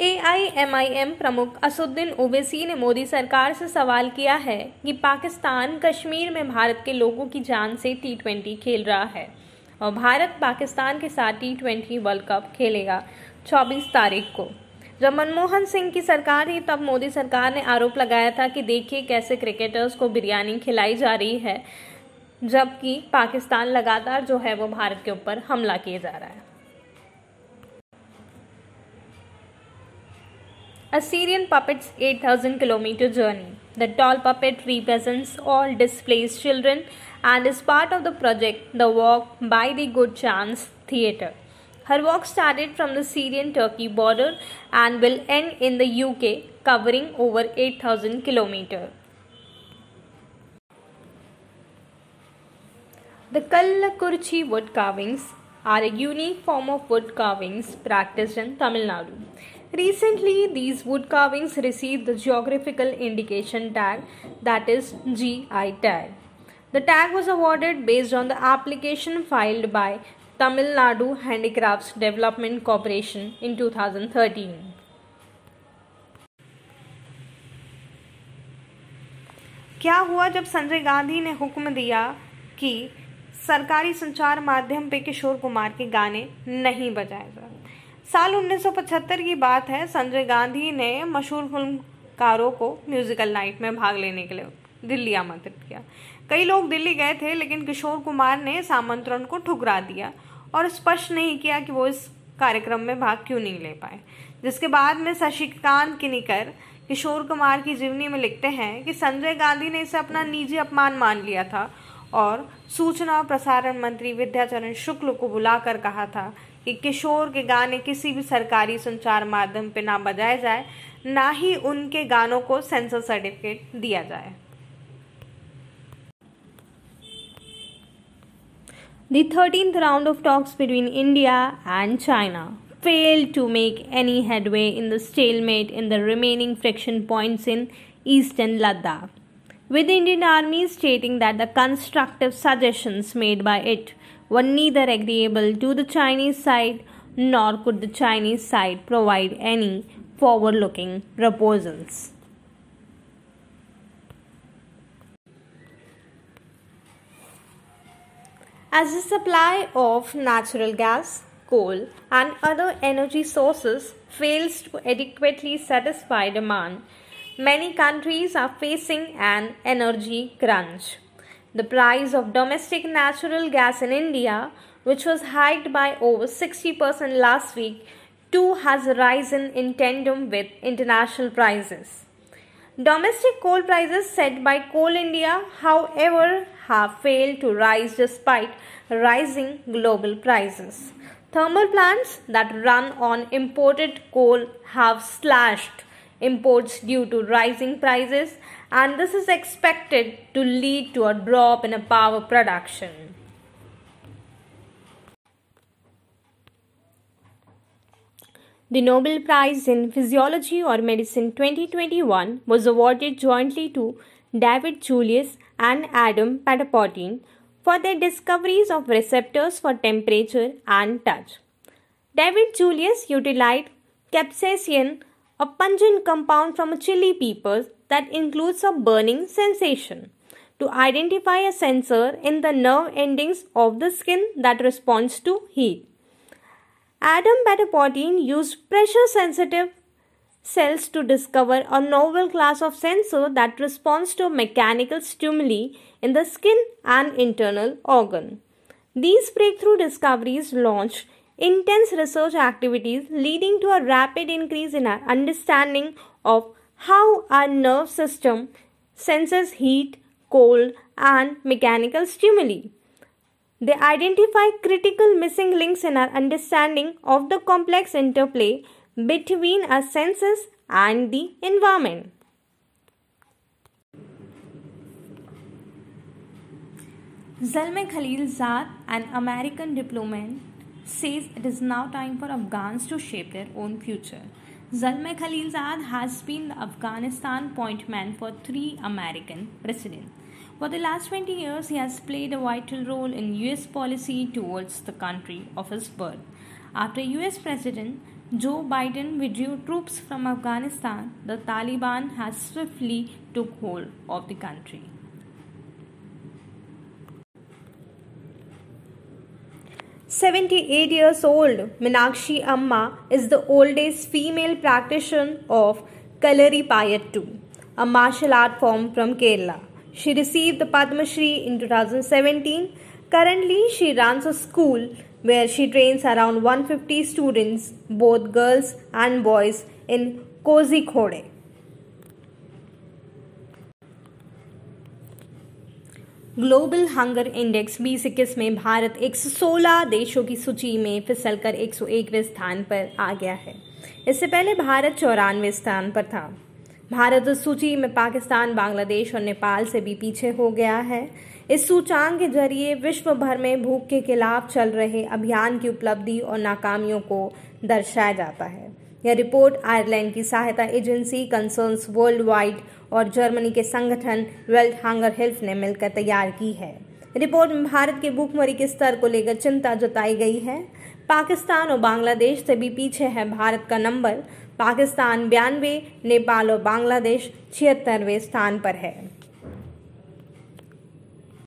AIMIM प्रमुख असुद्दीन ओवैसी ने मोदी सरकार से सवाल किया है कि पाकिस्तान कश्मीर में भारत के लोगों की जान से टी ट्वेंटी खेल रहा है और भारत पाकिस्तान के साथ टी ट्वेंटी वर्ल्ड कप खेलेगा 24 तारीख को। जब मनमोहन सिंह की सरकार थी, तब मोदी सरकार ने आरोप लगाया था कि देखिए कैसे क्रिकेटर्स को बिरयानी खिलाई जा रही है, जबकि पाकिस्तान लगातार जो है वो भारत के ऊपर हमला किए जा रहा है। A Syrian puppet's 8,000 kilometer journey. The tall puppet represents all displaced children and is part of the project The Walk by the Good Chance Theatre. Her walk started from the Syrian Turkey border and will end in the UK, covering over 8,000 kilometers. The Kallakurichi wood carvings are a unique form of wood carvings practiced in Tamil Nadu. Recently, these wood carvings received the geographical indication tag that is GI tag. The tag was awarded based on the application filed by Tamil Nadu Handicrafts Development Corporation in 2013. क्या हुआ जब संजय गांधी ने हुक्म दिया कि सरकारी संचार माध्यम पे किशोर कुमार के गाने नहीं बजाए जाए साल 1975 की बात है, संजय गांधी ने मशहूर फिल्मकारों को म्यूजिकल नाइट में भाग लेने के लिए दिल्ली आमंत्रित किया। कई लोग दिल्ली गए थे, लेकिन किशोर कुमार ने इस आमंत्रण को ठुकरा दिया और स्पष्ट नहीं किया कि वो इस कार्यक्रम में भाग क्यों नहीं ले पाए। जिसके बाद में शशिकांत किनिकर, किशोर कुमार की जीवनी में लिखते हैं कि संजय गांधी ने इसे अपना निजी अपमान मान लिया था और सूचना और प्रसारण मंत्री विद्याचरण शुक्ल को बुलाकर कहा था कि किशोर के गाने किसी भी सरकारी संचार माध्यम पे ना बजाए जाए ना ही उनके गानों को सेंसर सर्टिफिकेट दिया जाए The 13th round of talks between India and China failed to make any headway in the stalemate in the remaining friction points in eastern Ladakh, with the Indian Army stating that the constructive suggestions made by it were neither agreeable to the Chinese side nor could the Chinese side provide any forward looking proposals. As the supply of natural gas, coal, and other energy sources fails to adequately satisfy demand, many countries are facing an energy crunch. The price of domestic natural gas in India, which was hiked by over 60% last week, too has risen in tandem with international prices. Domestic coal prices set by Coal India, however, have failed to rise despite rising global prices. Thermal plants that run on imported coal have slashed imports due to rising prices and this is expected to lead to a drop in a power production. The Nobel Prize in Physiology or Medicine 2021 was awarded jointly to David Julius and Adam Patapoutian for their discoveries of receptors for temperature and touch. David Julius utilized capsaicin, a pungent compound from a chili peppers, that includes a burning sensation to identify a sensor in the nerve endings of the skin that responds to heat. Adam Patapoutian used pressure sensitive cells to discover a novel class of sensor that responds to mechanical stimuli in the skin and internal organ. These breakthrough discoveries launched intense research activities leading to a rapid increase in our understanding of how our nerve system senses heat, cold, and mechanical stimuli. They identify critical missing links in our understanding of the complex interplay between our senses and the environment. Zalmay Khalilzad, an American diplomat, says it is now time for Afghans to shape their own future. Zalmay Khalilzad has been the Afghanistan point man for three American presidents. For the last 20 years, he has played a vital role in US policy towards the country of his birth. After US President Joe Biden withdrew troops from Afghanistan, the Taliban has swiftly took hold of the country. Seventy-eight years old Minakshi Amma is the oldest female practitioner of Kalaripayattu, a martial art form from Kerala. She received the Padma Shri in 2017. Currently, she runs a school where she trains around 150 students, both girls and boys, in Kozhikode. Global hunger index बीस इक्कीस में भारत 116 देशों की सूची में फिसलकर 101वें स्थान पर आ गया है। इससे पहले भारत चौरानवे स्थान पर था। भारत इस सूची में पाकिस्तान, बांग्लादेश और नेपाल से भी पीछे हो गया है। इस सूचांक के ज़रिए विश्व भर में भूख के खिलाफ चल रहे अभियान की उपलब्धि और नाकामियों को दर्शाया जाता है। यह रिपोर्ट आयरलैंड की सहायता एजेंसी कंसर्न्स वर्ल्ड वाइड और जर्मनी के संगठन वर्ल्ड हंगर हेल्थ ने मिलकर तैयार की है। रिपोर्ट में भारत के भूखमरी के स्तर को लेकर चिंता जताई गई है। पाकिस्तान और बांग्लादेश से भी पीछे है। भारत का नंबर पाकिस्तान बयानवे, नेपाल और बांग्लादेश छिहत्तरवें स्थान पर है।